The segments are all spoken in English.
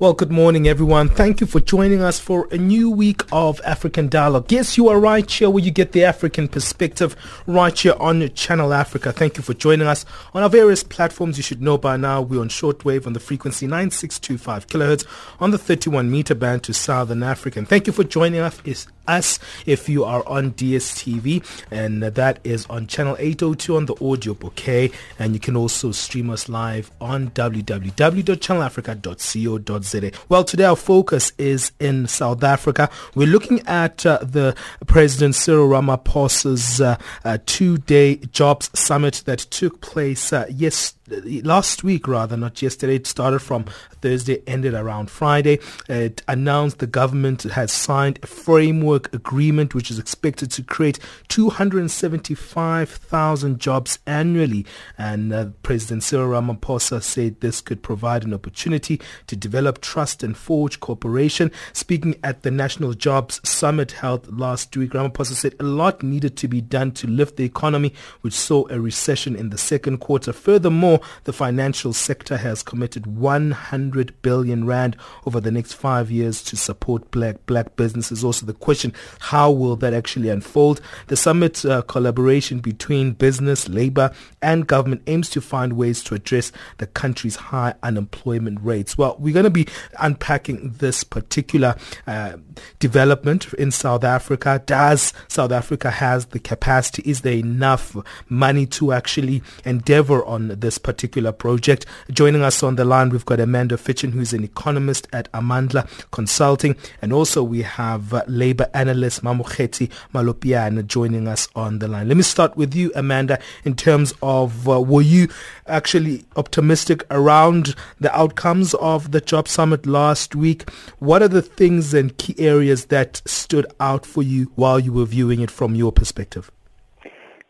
Well, good morning, everyone. Thank you for joining us for a new week of African Dialogue. Yes, you are right here where you get the African perspective right here on Channel Africa. Thank you for joining us on our various platforms. You should know by now we're on shortwave on the frequency 9625 kilohertz on the 31 meter band to Southern Africa. And thank you for joining us us if you are on DSTV, and that is on channel 802 on the audio bouquet. And you can also stream us live on www.channelafrica.co.za. Well, today our focus is in South Africa. We're looking at uh, the President Cyril Ramaphosa's uh, uh, two-day jobs summit that took place uh, yesterday last week rather, not yesterday. It started from Thursday, ended around Friday. It announced the government has signed a framework agreement which is expected to create 275,000 jobs annually. And uh, President Cyril Ramaphosa said this could provide an opportunity to develop trust and forge cooperation. Speaking at the National Jobs Summit held last week, Ramaphosa said a lot needed to be done to lift the economy, which saw a recession in the second quarter. Furthermore, the financial sector has committed 100 billion rand over the next five years to support black black businesses. Also, the question: How will that actually unfold? The summit uh, collaboration between business, labor, and government aims to find ways to address the country's high unemployment rates. Well, we're going to be unpacking this particular uh, development in South Africa. Does South Africa has the capacity? Is there enough money to actually endeavor on this particular project? Joining us on the line, we've got Amanda Fitchen, who's an economist at Amandla Consulting, and also we have uh, labor analyst Mamokgethi Molopyane joining us on the line. Let me start with you, Amanda, in terms of uh, were you actually optimistic around the outcomes of the job summit last week? What are the things and key areas that stood out for you while you were viewing it from your perspective?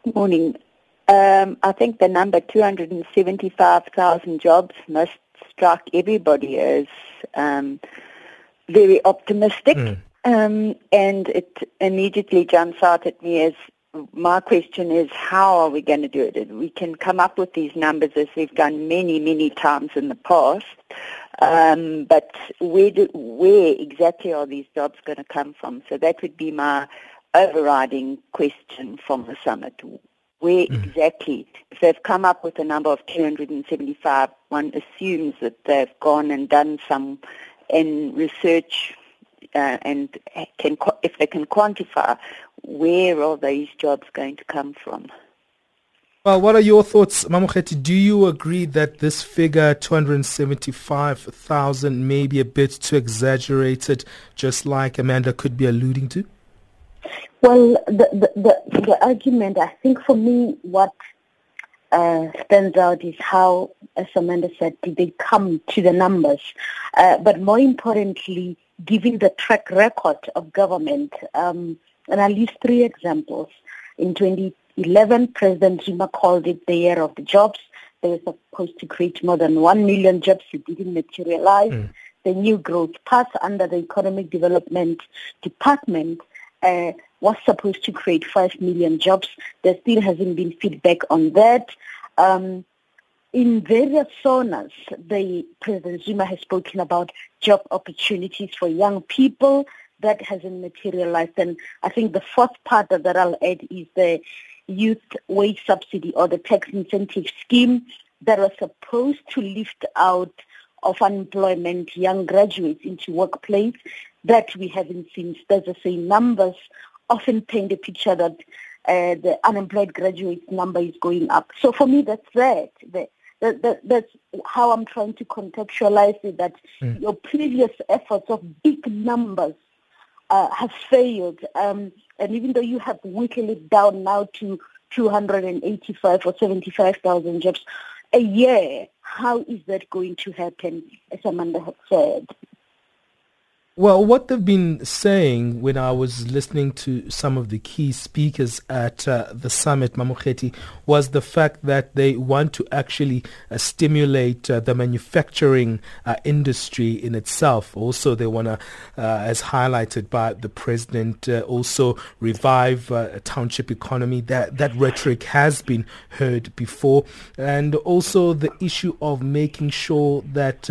Good morning. Um, I think the number 275,000 jobs must strike everybody as um, very optimistic. Mm. Um, and it immediately jumps out at me as my question is how are we going to do it? We can come up with these numbers as we've done many, many times in the past, um, but where, do, where exactly are these jobs going to come from? So that would be my overriding question from the summit. Where mm. exactly? If they've come up with a number of 275, one assumes that they've gone and done some in research uh, and can, if they can quantify where are these jobs going to come from. Well, what are your thoughts, Mamokgethi? Do you agree that this figure, 275,000, may be a bit too exaggerated, just like Amanda could be alluding to? Well, the, the, the, the argument, I think for me, what uh, stands out is how, as Amanda said, did they come to the numbers? Uh, but more importantly, given the track record of government, um, and I'll use three examples. In 2011, President Zuma called it the year of the jobs. They were supposed to create more than 1 million jobs. It didn't materialize. Mm. The new growth path under the Economic Development Department uh, was supposed to create 5 million jobs. There still hasn't been feedback on that. Um, in various SONAs, the President Zuma has spoken about job opportunities for young people. That hasn't materialized. And I think the fourth part that I'll add is the youth wage subsidy or the tax incentive scheme that was supposed to lift out of unemployment young graduates into workplace that we haven't seen. There's the same numbers often paint a picture that uh, the unemployed graduate number is going up. So for me, that's that. that, that that's how I'm trying to contextualize it, that mm. your previous efforts of big numbers uh, have failed. Um, and even though you have whittled it down now to 285 or 75,000 jobs a year, how is that going to happen, as Amanda had said? Well, what they've been saying when I was listening to some of the key speakers at uh, the summit, Mamokgethi, was the fact that they want to actually uh, stimulate uh, the manufacturing uh, industry in itself. Also, they want to, uh, as highlighted by the president, uh, also revive a township economy. That that rhetoric has been heard before, and also the issue of making sure that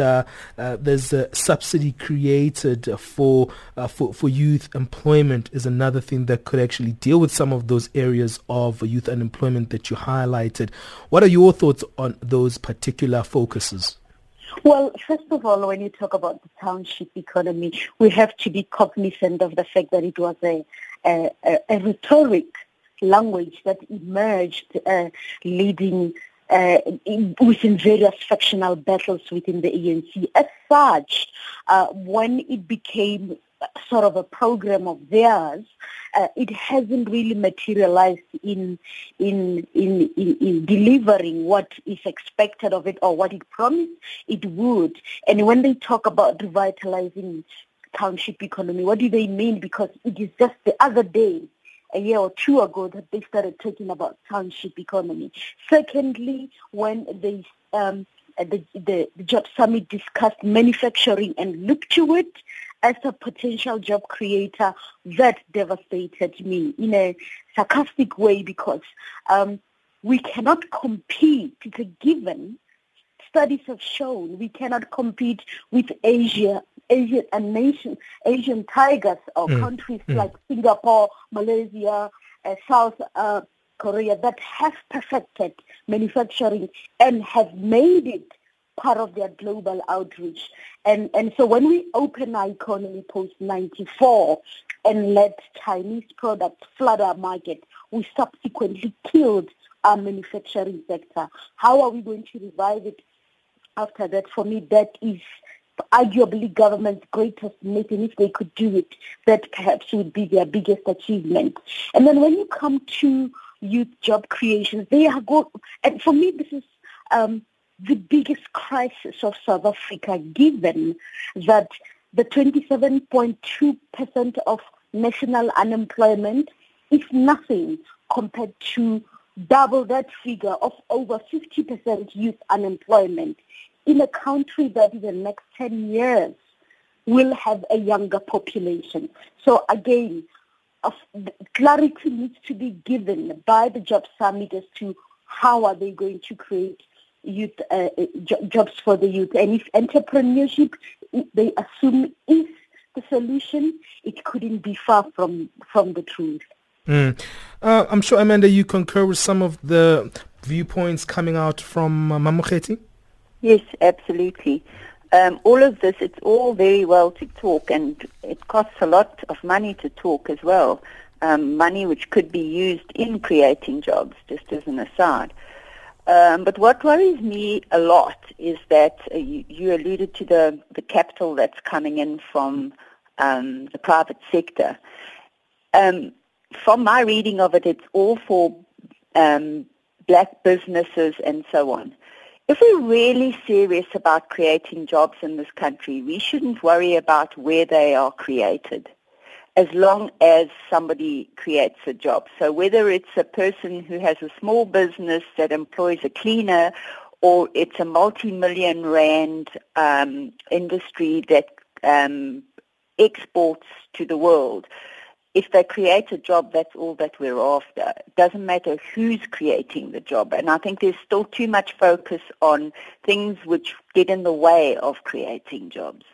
there's a subsidy created for, uh, for for youth employment is another thing that could actually deal with some of those areas of youth unemployment that you highlighted. What are your thoughts on those particular focuses? Well, first of all, when you talk about the township economy, we have to be cognizant of the fact that it was a, a, a rhetoric language that emerged uh, leading uh, within various factional battles within the ANC. As such, uh, when it became sort of a program of theirs, uh, it hasn't really materialized in, in, in, in, in delivering what is expected of it or what it promised it would. And when they talk about revitalizing township economy, what do they mean? Because it is just the other day a year or two ago that they started talking about township economy. Secondly, when they um, the, the, the job summit discussed manufacturing and looked to it as a potential job creator, that devastated me in a sarcastic way because um, we cannot compete. It's a given. Studies have shown we cannot compete with Asia Asian and nation, Asian tigers or mm. countries mm. like Singapore, Malaysia, uh, South uh, Korea that have perfected manufacturing and have made it part of their global outreach. And, and so when we open our economy post-94 and let Chinese products flood our market, we subsequently killed our manufacturing sector. How are we going to revive it after that? For me, that is arguably government's greatest mission, if they could do it, that perhaps would be their biggest achievement. And then when you come to youth job creation, they are go and for me this is um, the biggest crisis of South Africa, given that the 27.2% of national unemployment is nothing compared to double that figure of over 50% youth unemployment in a country that in the next 10 years will have a younger population. So again, clarity needs to be given by the job summit as to how are they going to create youth uh, jobs for the youth. And if entrepreneurship, they assume is the solution, it couldn't be far from, from the truth. Mm. Uh, I'm sure, Amanda, you concur with some of the viewpoints coming out from uh, Mamokgethi? Yes, absolutely. Um, all of this, it's all very well to talk, and it costs a lot of money to talk as well. Um, money which could be used in creating jobs, just as an aside. Um, but what worries me a lot is that uh, you, you, alluded to the, the capital that's coming in from um, the private sector. Um, from my reading of it, it's all for um, black businesses and so on. If we're really serious about creating jobs in this country, we shouldn't worry about where they are created as long as somebody creates a job. So whether it's a person who has a small business that employs a cleaner or it's a multi-million rand um, industry that um, exports to the world, if they create a job, that's all that we're after. It doesn't matter who's creating the job. And I think there's still too much focus on things which get in the way of creating jobs.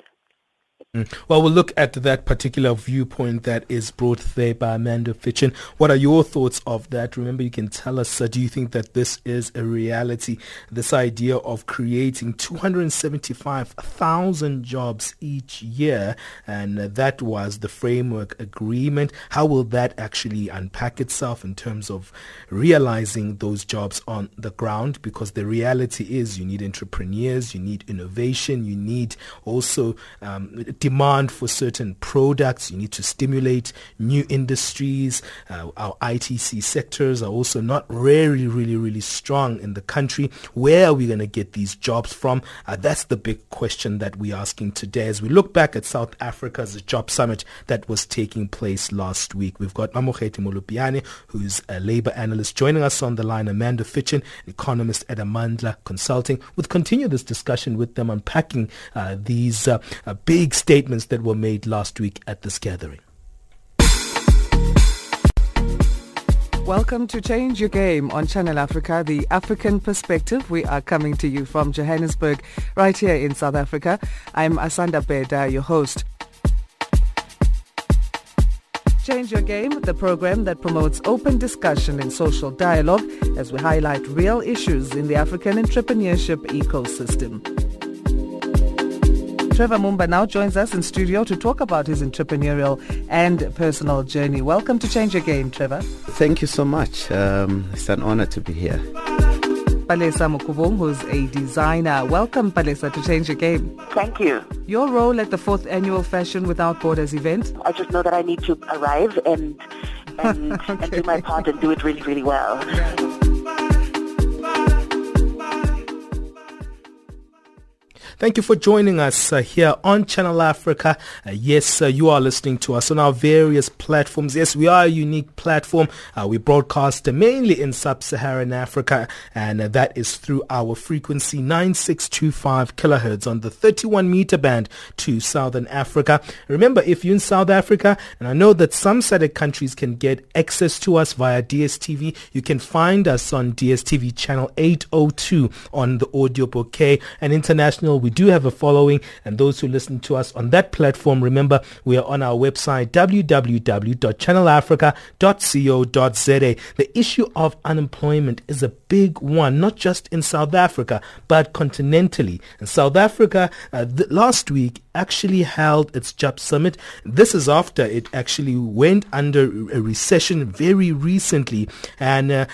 Mm. Well, we'll look at that particular viewpoint that is brought there by Amanda Fitchen. What are your thoughts of that? Remember, you can tell us, uh, do you think that this is a reality? This idea of creating 275,000 jobs each year, and uh, that was the framework agreement. How will that actually unpack itself in terms of realizing those jobs on the ground? Because the reality is you need entrepreneurs, you need innovation, you need also um, demand for certain products. You need to stimulate new industries. Uh, our ITC sectors are also not really, really, really strong in the country. Where are we going to get these jobs from? Uh, that's the big question that we're asking today as we look back at South Africa's job summit that was taking place last week. We've got Mamokgethi Molopyane, who's a labor analyst, joining us on the line. Amanda Fitchen, economist at Amandla Consulting. We'll continue this discussion with them, unpacking uh, these uh, uh, big statements that were made last week at this gathering. Welcome to Change Your Game on Channel Africa, the African perspective. We are coming to you from Johannesburg, right here in South Africa. I'm Asanda Beda, your host. Change Your Game, the program that promotes open discussion and social dialogue as we highlight real issues in the African entrepreneurship ecosystem. Trevor Mumba now joins us in studio to talk about his entrepreneurial and personal journey. Welcome to Change Your Game, Trevor. Thank you so much. Um, it's an honor to be here. Palesa Mukubung, who's a designer. Welcome, Palesa, to Change Your Game. Thank you. Your role at the fourth annual Fashion Without Borders event? I just know that I need to arrive and and, okay. and do my part and do it really, really well. Yeah. Thank you for joining us uh, here on Channel Africa. Uh, yes, uh, you are listening to us on our various platforms. Yes, we are a unique platform. Uh, we broadcast mainly in sub-Saharan Africa, and uh, that is through our frequency 9625 kilohertz on the 31 meter band to Southern Africa. Remember, if you're in South Africa, and I know that some SADC countries can get access to us via DSTV, you can find us on DSTV channel 802 on the audio bouquet and international. We do have a following and those who listen to us on that platform, remember we are on our website www.channelafrica.co.za. The issue of unemployment is a big one, not just in South Africa, but continentally. And South Africa uh, th- last week actually held its job summit. This is after it actually went under a recession very recently. And uh,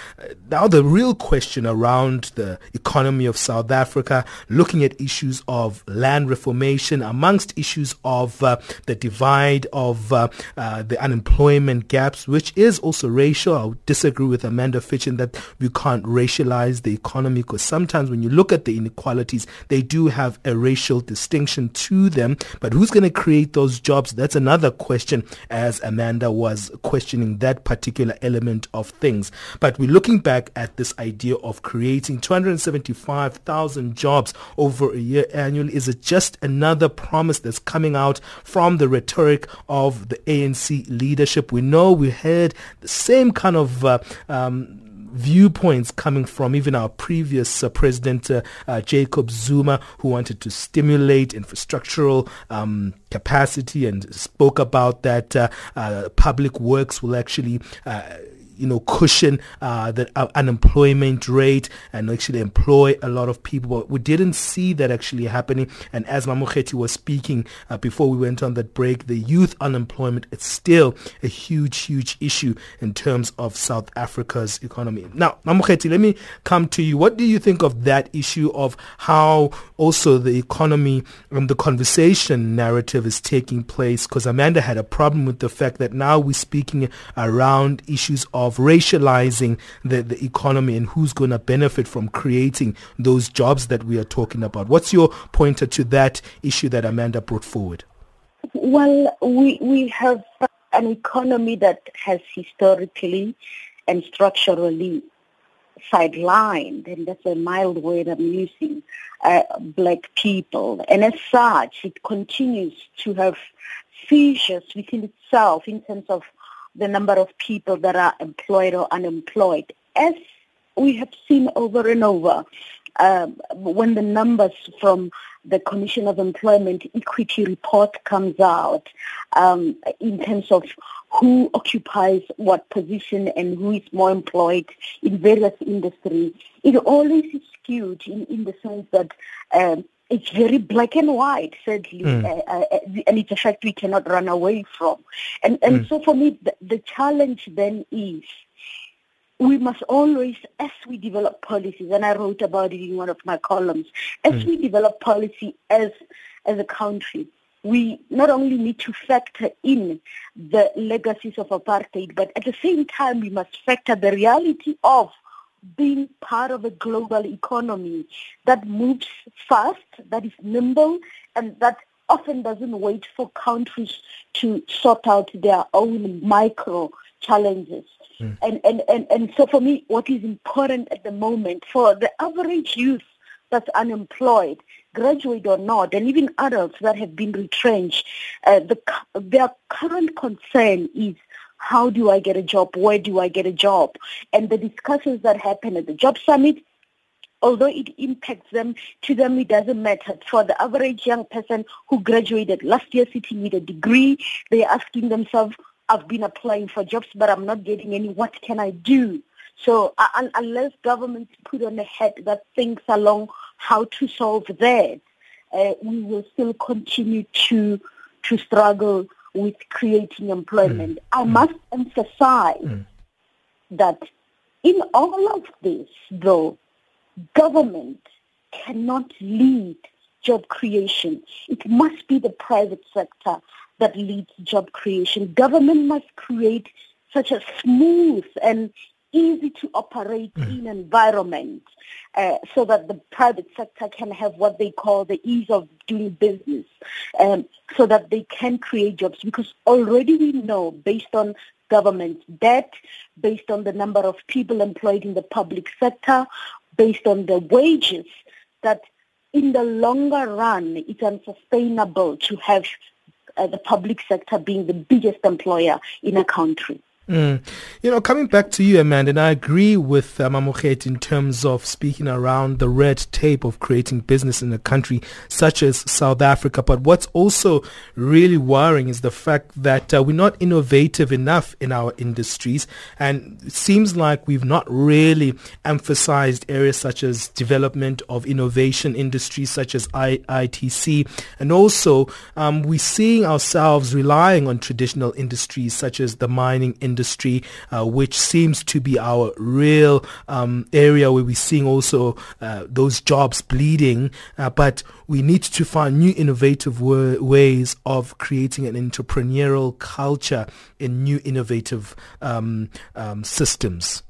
now the real question around the economy of South Africa, looking at issues of land reformation, amongst issues of uh, the divide of uh, uh the unemployment gaps, which is also racial. I disagree with Amanda Fitchen that we can't racialize the economy because sometimes when you look at the inequalities, they do have a racial distinction to them. But who's going to create those jobs? That's another question as Amanda was questioning that particular element of things. But we're looking back at this idea of creating 275,000 jobs over a year annually. Is it just another promise that's coming out from the rhetoric of the ANC leadership? We know we heard the same kind of uh, um, viewpoints coming from even our previous uh, president, uh, uh, Jacob Zuma, who wanted to stimulate infrastructural um, capacity and spoke about that uh, uh, public works will actually uh, you know, cushion uh, the uh, unemployment rate and actually employ a lot of people. But we didn't see that actually happening. And as Mamokgethi was speaking uh, before we went on that break, the youth unemployment is still a huge, huge issue in terms of South Africa's economy. Now, Mamokgethi, let me come to you. What do you think of that issue of how also the economy and the conversation narrative is taking place? Because Amanda had a problem with the fact that now we're speaking around issues of of racializing the, the economy and who's going to benefit from creating those jobs that we are talking about. What's your pointer to that issue that Amanda brought forward? Well, we, we have an economy that has historically and structurally sidelined, and that's a mild word I'm using, uh, black people. And as such, it continues to have fissures within itself in terms of the number of people that are employed or unemployed. As we have seen over and over, um, when the numbers from the Commission of Employment Equity report comes out um, in terms of who occupies what position and who is more employed in various industries, it always is skewed in, in the sense that um, it's very black and white, sadly, mm. uh, uh, and it's a fact we cannot run away from. And and mm. so for me, the, the challenge then is we must always, as we develop policies, and I wrote about it in one of my columns, as mm. we develop policy as as a country, we not only need to factor in the legacies of apartheid, but at the same time we must factor the reality of being part of a global economy that moves fast, that is nimble, and that often doesn't wait for countries to sort out their own micro challenges. Mm. And, and, and, and so for me, what is important at the moment for the average youth that's unemployed, graduate or not, and even adults that have been retrenched, uh, the, their current concern is how do I get a job? Where do I get a job? And the discussions that happen at the job summit, although it impacts them, to them it doesn't matter. For the average young person who graduated last year sitting with a degree, they're asking themselves, I've been applying for jobs, but I'm not getting any. What can I do? So uh, unless governments put on a head that thinks along how to solve that, uh, we will still continue to to struggle with creating employment. Mm. I mm. must emphasize mm. that in all of this, though, government cannot lead job creation. It must be the private sector that leads job creation. Government must create such a smooth and easy to operate mm. in environment uh, so that the private sector can have what they call the ease of doing business um, so that they can create jobs because already we know based on government debt, based on the number of people employed in the public sector, based on the wages that in the longer run it's unsustainable to have uh, the public sector being the biggest employer in a country. Mm. You know, coming back to you, Amanda, and I agree with uh, in terms of speaking around the red tape of creating business in a country such as South Africa. But what's also really worrying is the fact that uh, we're not innovative enough in our industries. And it seems like we've not really emphasized areas such as development of innovation industries such as I- ITC. And also, um, we're seeing ourselves relying on traditional industries such as the mining industry industry, uh, which seems to be our real um, area where we're seeing also uh, those jobs bleeding. Uh, but we need to find new innovative ways of creating an entrepreneurial culture in new innovative um, um, systems.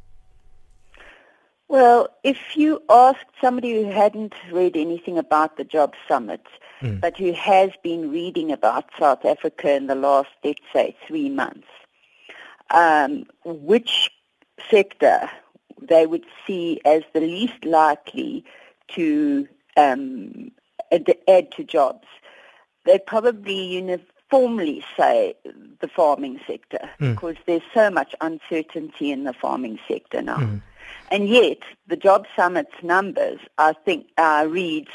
Well, if you asked somebody who hadn't read anything about the Job Summit, mm. but who has been reading about South Africa in the last, let's say, three months, um, which sector they would see as the least likely to um, add, add to jobs. They'd probably uniformly say the farming sector mm. because there's so much uncertainty in the farming sector now. Mm. And yet, the Job Summit's numbers, I think, uh, reads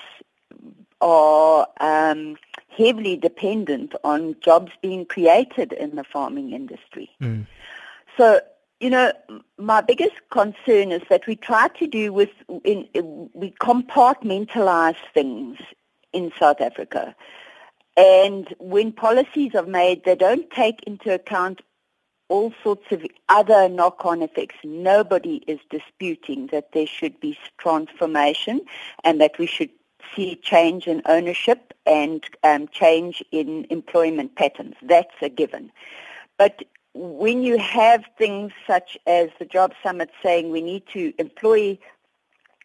are um, heavily dependent on jobs being created in the farming industry. Mm. So, you know, my biggest concern is that we try to do with, in, in, we compartmentalize things in South Africa. And when policies are made, they don't take into account all sorts of other knock-on effects. Nobody is disputing that there should be transformation and that we should see change in ownership and um, change in employment patterns. That's a given. But when you have things such as the Job Summit saying we need to employ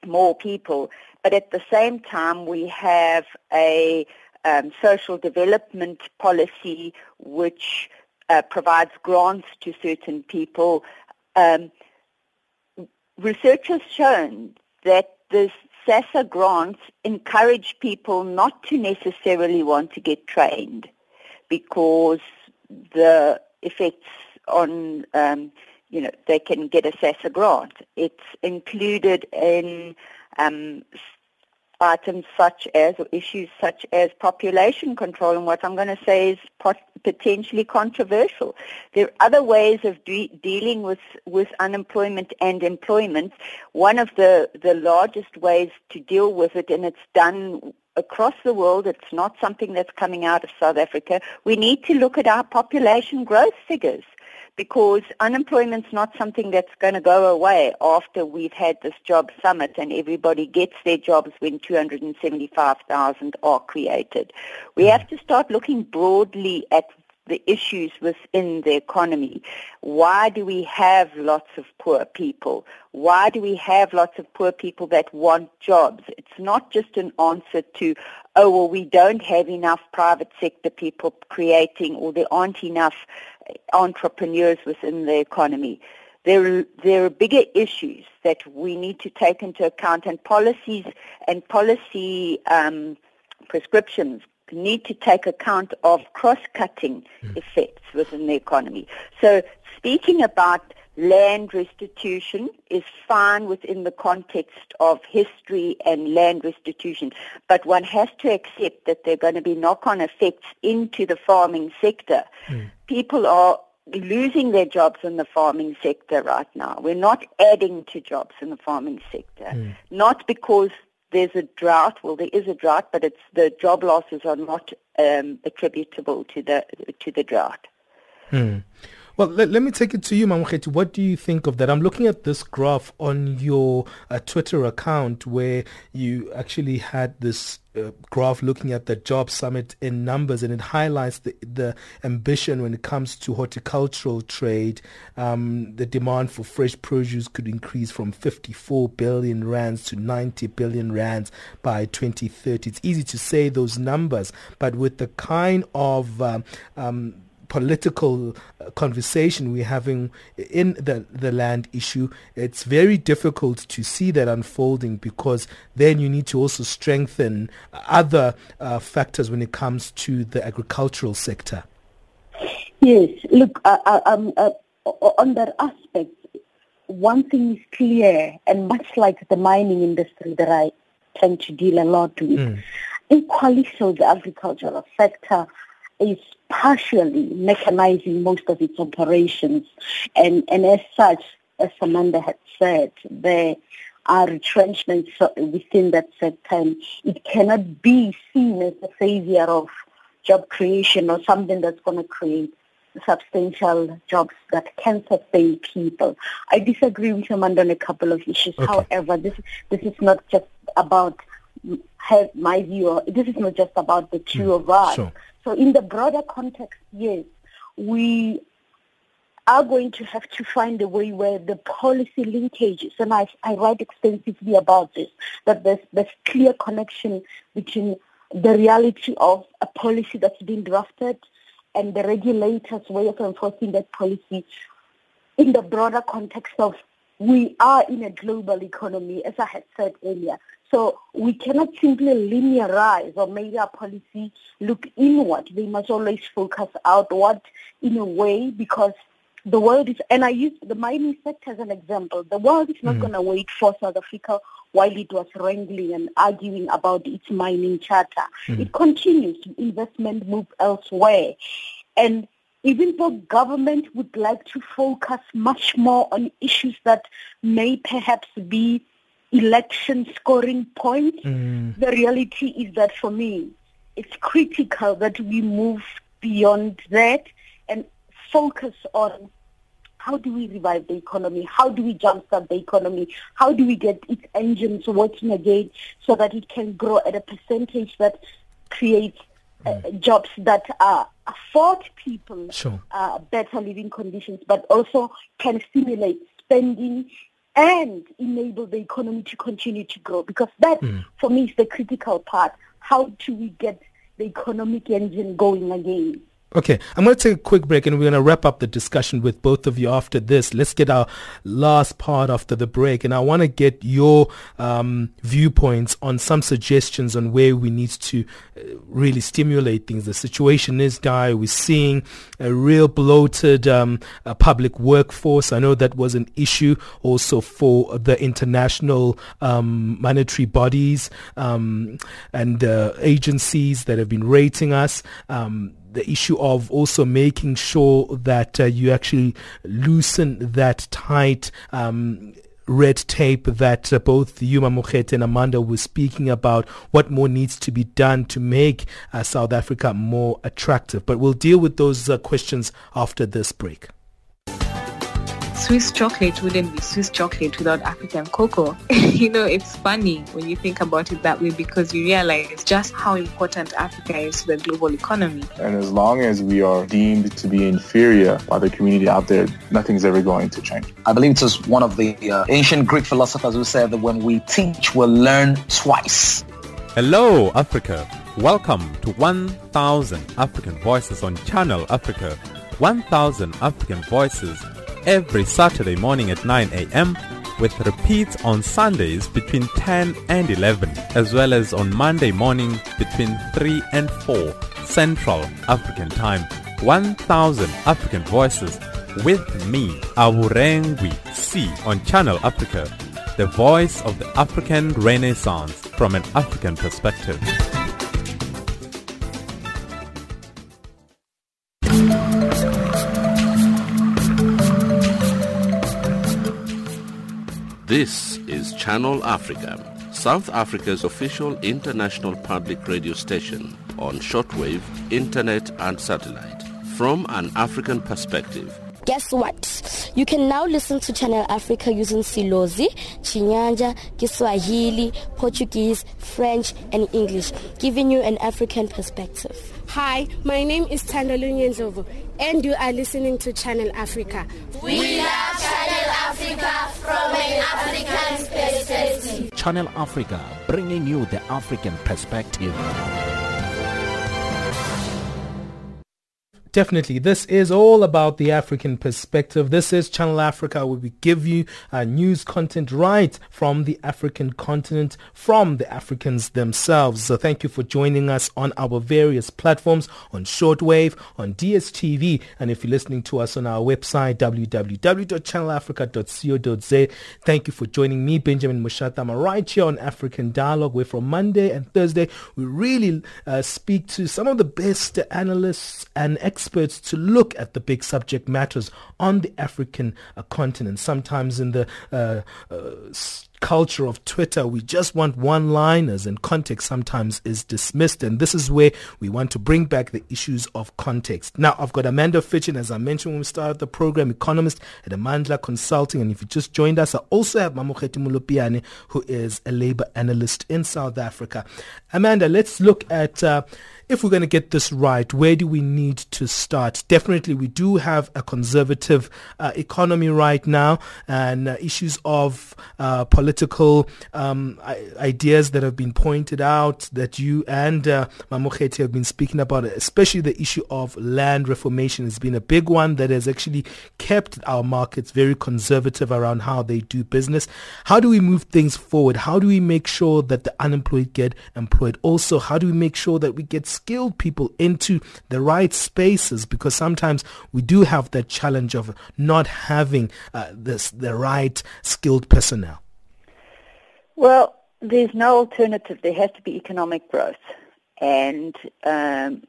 more people, but at the same time we have a um, social development policy which uh, provides grants to certain people. Um, research has shown that the SASSA grants encourage people not to necessarily want to get trained because the effects on, um, you know, they can get a SASSA grant. It's included in um, items such as, or issues such as population control, and what I'm going to say is pot- potentially controversial. There are other ways of de- dealing with, with unemployment and employment. One of the, the largest ways to deal with it, and it's done across the world. It's not something that's coming out of South Africa. We need to look at our population growth figures because unemployment's not something that's going to go away after we've had this job summit and everybody gets their jobs when 275,000 are created. We have to start looking broadly at the issues within the economy. Why do we have lots of poor people? Why do we have lots of poor people that want jobs? It's not just an answer to, oh, well, we don't have enough private sector people creating or there aren't enough entrepreneurs within the economy. There, there are bigger issues that we need to take into account and policies and policy um, prescriptions need to take account of cross-cutting mm. effects within the economy. So speaking about land restitution is fine within the context of history and land restitution, but one has to accept that there are going to be knock-on effects into the farming sector. Mm. People are losing their jobs in the farming sector right now. We're not adding to jobs in the farming sector, mm. not because there's a drought. Well, there is a drought, but it's the job losses are not um, attributable to the to the drought. Hmm. Well, let, let, me take it to you, Mamokgethi. What do you think of that? I'm looking at this graph on your uh, Twitter account where you actually had this uh, graph looking at the job summit in numbers and it highlights the, the ambition when it comes to horticultural trade. Um, the demand for fresh produce could increase from 54 billion rands to 90 billion rands by 2030. It's easy to say those numbers, but with the kind of um, um, political uh, conversation we're having in the, the land issue, it's very difficult to see that unfolding because then you need to also strengthen other uh, factors when it comes to the agricultural sector. Yes, look, uh, uh um, uh, on that aspect, one thing is clear, and much like the mining industry that I tend to deal a lot with, mm. equally so the agricultural sector is partially mechanizing most of its operations. And, and as such, as Amanda had said, there are retrenchments within that sector and it cannot be seen as a savior of job creation or something that's going to create substantial jobs that can sustain people. I disagree with Amanda on a couple of issues. Okay. However, this this is not just about have my view. This is not just about the two mm, of us. Sure. So in the broader context, yes, we are going to have to find a way where the policy linkages, and I, I write extensively about this, that there's, there's clear connection between the reality of a policy that's been drafted and the regulator's way of enforcing that policy in the broader context of we are in a global economy, as I had said earlier. So we cannot simply linearize or make our policy look inward. They must always focus outward in a way because the world is, and I use the mining sector as an example. The world is not mm. going to wait for South Africa while it was wrangling and arguing about its mining charter. Mm. It continues. To investment move elsewhere. And even though government would like to focus much more on issues that may perhaps be election scoring points. Mm. The reality is that for me, it's critical that we move beyond that and focus on how do we revive the economy? How do we jumpstart the economy? How do we get its engines working again so that it can grow at a percentage that creates uh, mm. jobs that uh, afford people sure. uh, better living conditions, but also can stimulate spending and enable the economy to continue to grow because that mm. for me is the critical part. How do we get the economic engine going again? Okay, I'm going to take a quick break and we're going to wrap up the discussion with both of you after this. Let's get our last part after the break and I want to get your um, viewpoints on some suggestions on where we need to uh, really stimulate things. The situation is dire. We're seeing a real bloated um, public workforce. I know that was an issue also for the international um, monetary bodies um, and uh, agencies that have been rating us. Um, the issue of also making sure that uh, you actually loosen that tight um, red tape that uh, both Yuma Mamokgethi and Amanda were speaking about, what more needs to be done to make uh, South Africa more attractive. But we'll deal with those uh, questions after this break. Swiss chocolate wouldn't be Swiss chocolate without African cocoa. you know, it's funny when you think about it that way because you realize just how important Africa is to the global economy. And as long as we are deemed to be inferior by the community out there, nothing's ever going to change. I believe it was one of the uh, ancient Greek philosophers who said that when we teach, we'll learn twice. Hello, Africa. Welcome to 1000 African Voices on Channel Africa. 1000 African Voices every Saturday morning at 9 a.m. with repeats on Sundays between 10 and 11 as well as on Monday morning between 3 and 4 Central African Time. 1000 African Voices with me, Awurengwi C on Channel Africa, the voice of the African Renaissance from an African perspective. This is Channel Africa, South Africa's official international public radio station on shortwave, internet and satellite. From an African perspective, guess what? You can now listen to Channel Africa using Silozi, Chinyanja, Kiswahili, Portuguese, French, and English, giving you an African perspective. Hi, my name is Tandalunye Ndlovu, and you are listening to Channel Africa. We love Channel Africa from an African perspective. Channel Africa, bringing you the African perspective. Definitely. This is all about the African perspective. This is Channel Africa where we give you uh, news content right from the African continent, from the Africans themselves. So thank you for joining us on our various platforms, on shortwave, on DSTV, and if you're listening to us on our website, www.channelafrica.co.za. Thank you for joining me, Benjamin Mushatama, right here on African Dialogue, where from Monday and Thursday, we really uh, speak to some of the best analysts and experts experts to look at the big subject matters on the African uh, continent. Sometimes in the uh, uh, culture of Twitter, we just want one-liners and context sometimes is dismissed. And this is where we want to bring back the issues of context. Now, I've got Amanda Fitchen, as I mentioned when we started the program, economist at Amandla Consulting. And if you just joined us, I also have Mamokgethi Molopyane, who is a labor analyst in South Africa. Amanda, let's look at... Uh, if we're going to get this right, where do we need to start? Definitely, we do have a conservative uh, economy right now and uh, issues of uh, political um, ideas that have been pointed out that you and uh, Mamokgethi have been speaking about, especially the issue of land reformation has been a big one that has actually kept our markets very conservative around how they do business. How do we move things forward? How do we make sure that the unemployed get employed? Also, how do we make sure that we get skilled people into the right spaces because sometimes we do have that challenge of not having uh, this the right skilled personnel. Well, there's no alternative. There has to be economic growth, and um,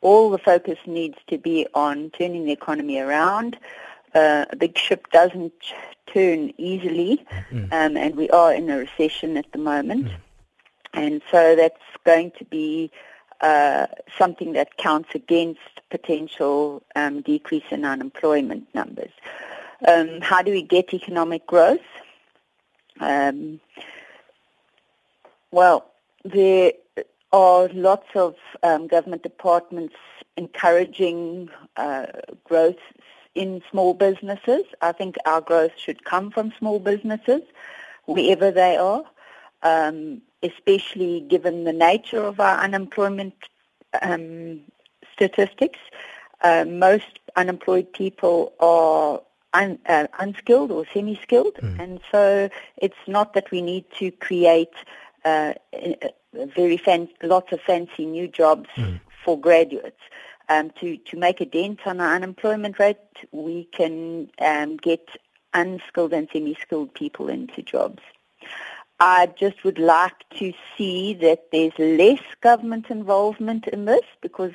all the focus needs to be on turning the economy around. Uh, a big ship doesn't turn easily, mm. um, and we are in a recession at the moment. Mm. And so that's going to be uh, something that counts against potential um, decrease in unemployment numbers. Um, how do we get economic growth? Um, well, there are lots of um, government departments encouraging uh, growth in small businesses. I think our growth should come from small businesses, wherever they are. Um, especially given the nature of our unemployment um, statistics. Uh, most unemployed people are un, uh, unskilled or semi-skilled, mm. and so it's not that we need to create uh, very fan- lots of fancy new jobs mm. for graduates. Um, to, to make a dent on our unemployment rate, we can um, get unskilled and semi-skilled people into jobs. I just would like to see that there's less government involvement in this because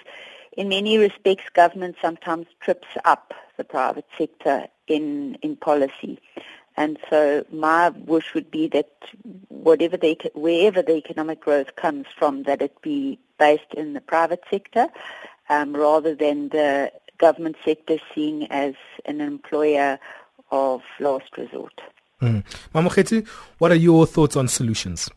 in many respects government sometimes trips up the private sector in, in policy. And so my wish would be that whatever the, wherever the economic growth comes from, that it be based in the private sector um, rather than the government sector seen as an employer of last resort. Mm. Mamokgethi, what are your thoughts on solutions?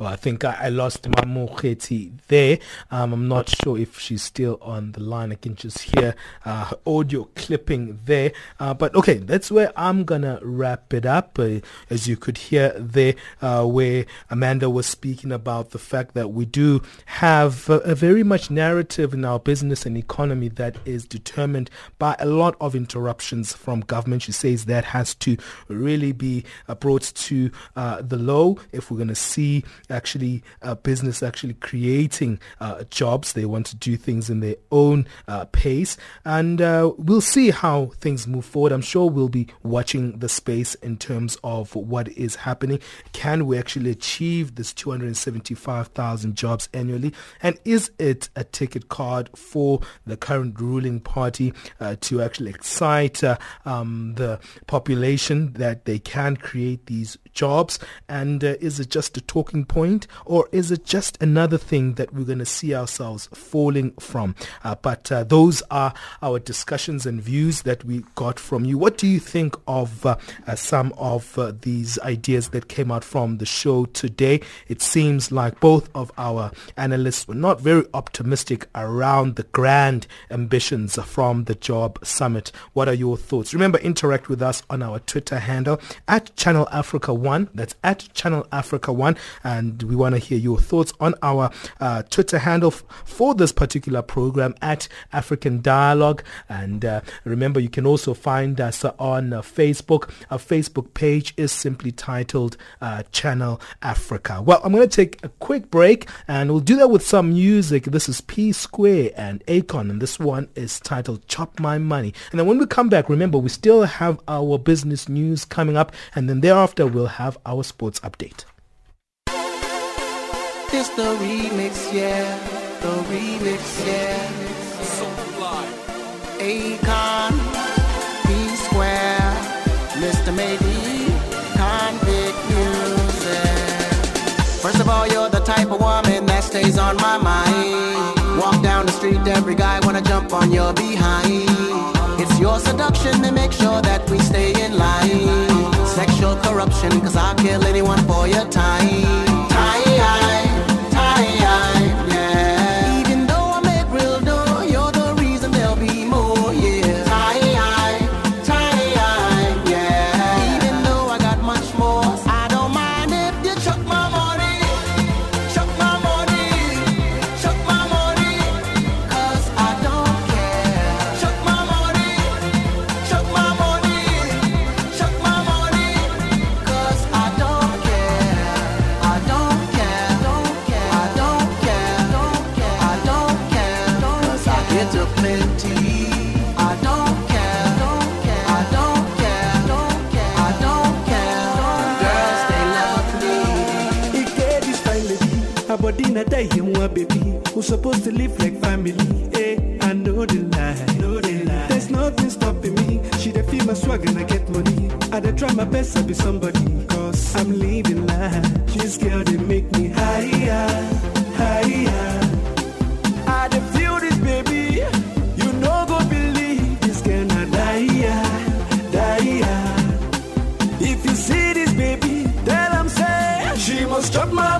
Well, I think I, I lost Mamokgethi there. Um, I'm not sure if she's still on the line. I can just hear uh, audio clipping there. Uh, but okay, that's where I'm going to wrap it up. Uh, as you could hear there, uh, where Amanda was speaking about the fact that we do have a, a very much narrative in our business and economy that is determined by a lot of interruptions from government. She says that has to really be uh, brought to uh, the low if we're going to see actually a business actually creating uh, jobs. They want to do things in their own uh, pace. And uh, we'll see how things move forward. I'm sure we'll be watching the space in terms of what is happening. Can we actually achieve this 275,000 jobs annually? And is it a ticket card for the current ruling party uh, to actually excite uh, um, the population that they can create these jobs? And uh, is it just a talking point? Point, or is it just another thing that we're going to see ourselves falling from? Uh, but uh, those are our discussions and views that we got from you. What do you think of uh, uh some of uh, these ideas that came out from the show today? It seems like both of our analysts were not very optimistic around the grand ambitions from the job summit. What are your thoughts? Remember, interact with us on our Twitter handle at Channel Africa One. That's at Channel Africa One. And and we want to hear your thoughts on our uh, Twitter handle f- for this particular program at African Dialogue. And uh, remember, you can also find us on uh, Facebook. Our Facebook page is simply titled uh, Channel Africa. Well, I'm going to take a quick break and we'll do that with some music. This is P Square and Akon, and this one is titled Chop My Money. And then when we come back, remember, we still have our business news coming up, and then thereafter, we'll have our sports update. It's the remix, yeah. The remix, yeah. So. Akon, P Square, Mr. Maybe, Konvict Muzik. First of all, you're the type of woman that stays on my mind. Walk down the street, every guy wanna jump on your behind. It's your seduction that makes sure that we stay in line. Sexual corruption, cause I'll kill anyone for your time. Tie, baby. Who's supposed to live like family? Hey, eh, I know the lie. The. There's nothing stopping me. She dey feel my swag and I get money. I dey try my best to be somebody. Cause I'm living life. This girl, they make me higher, higher. I dey feel this, baby. You know, go believe this girl not die, die. If you see this, baby, tell I'm say she must chop my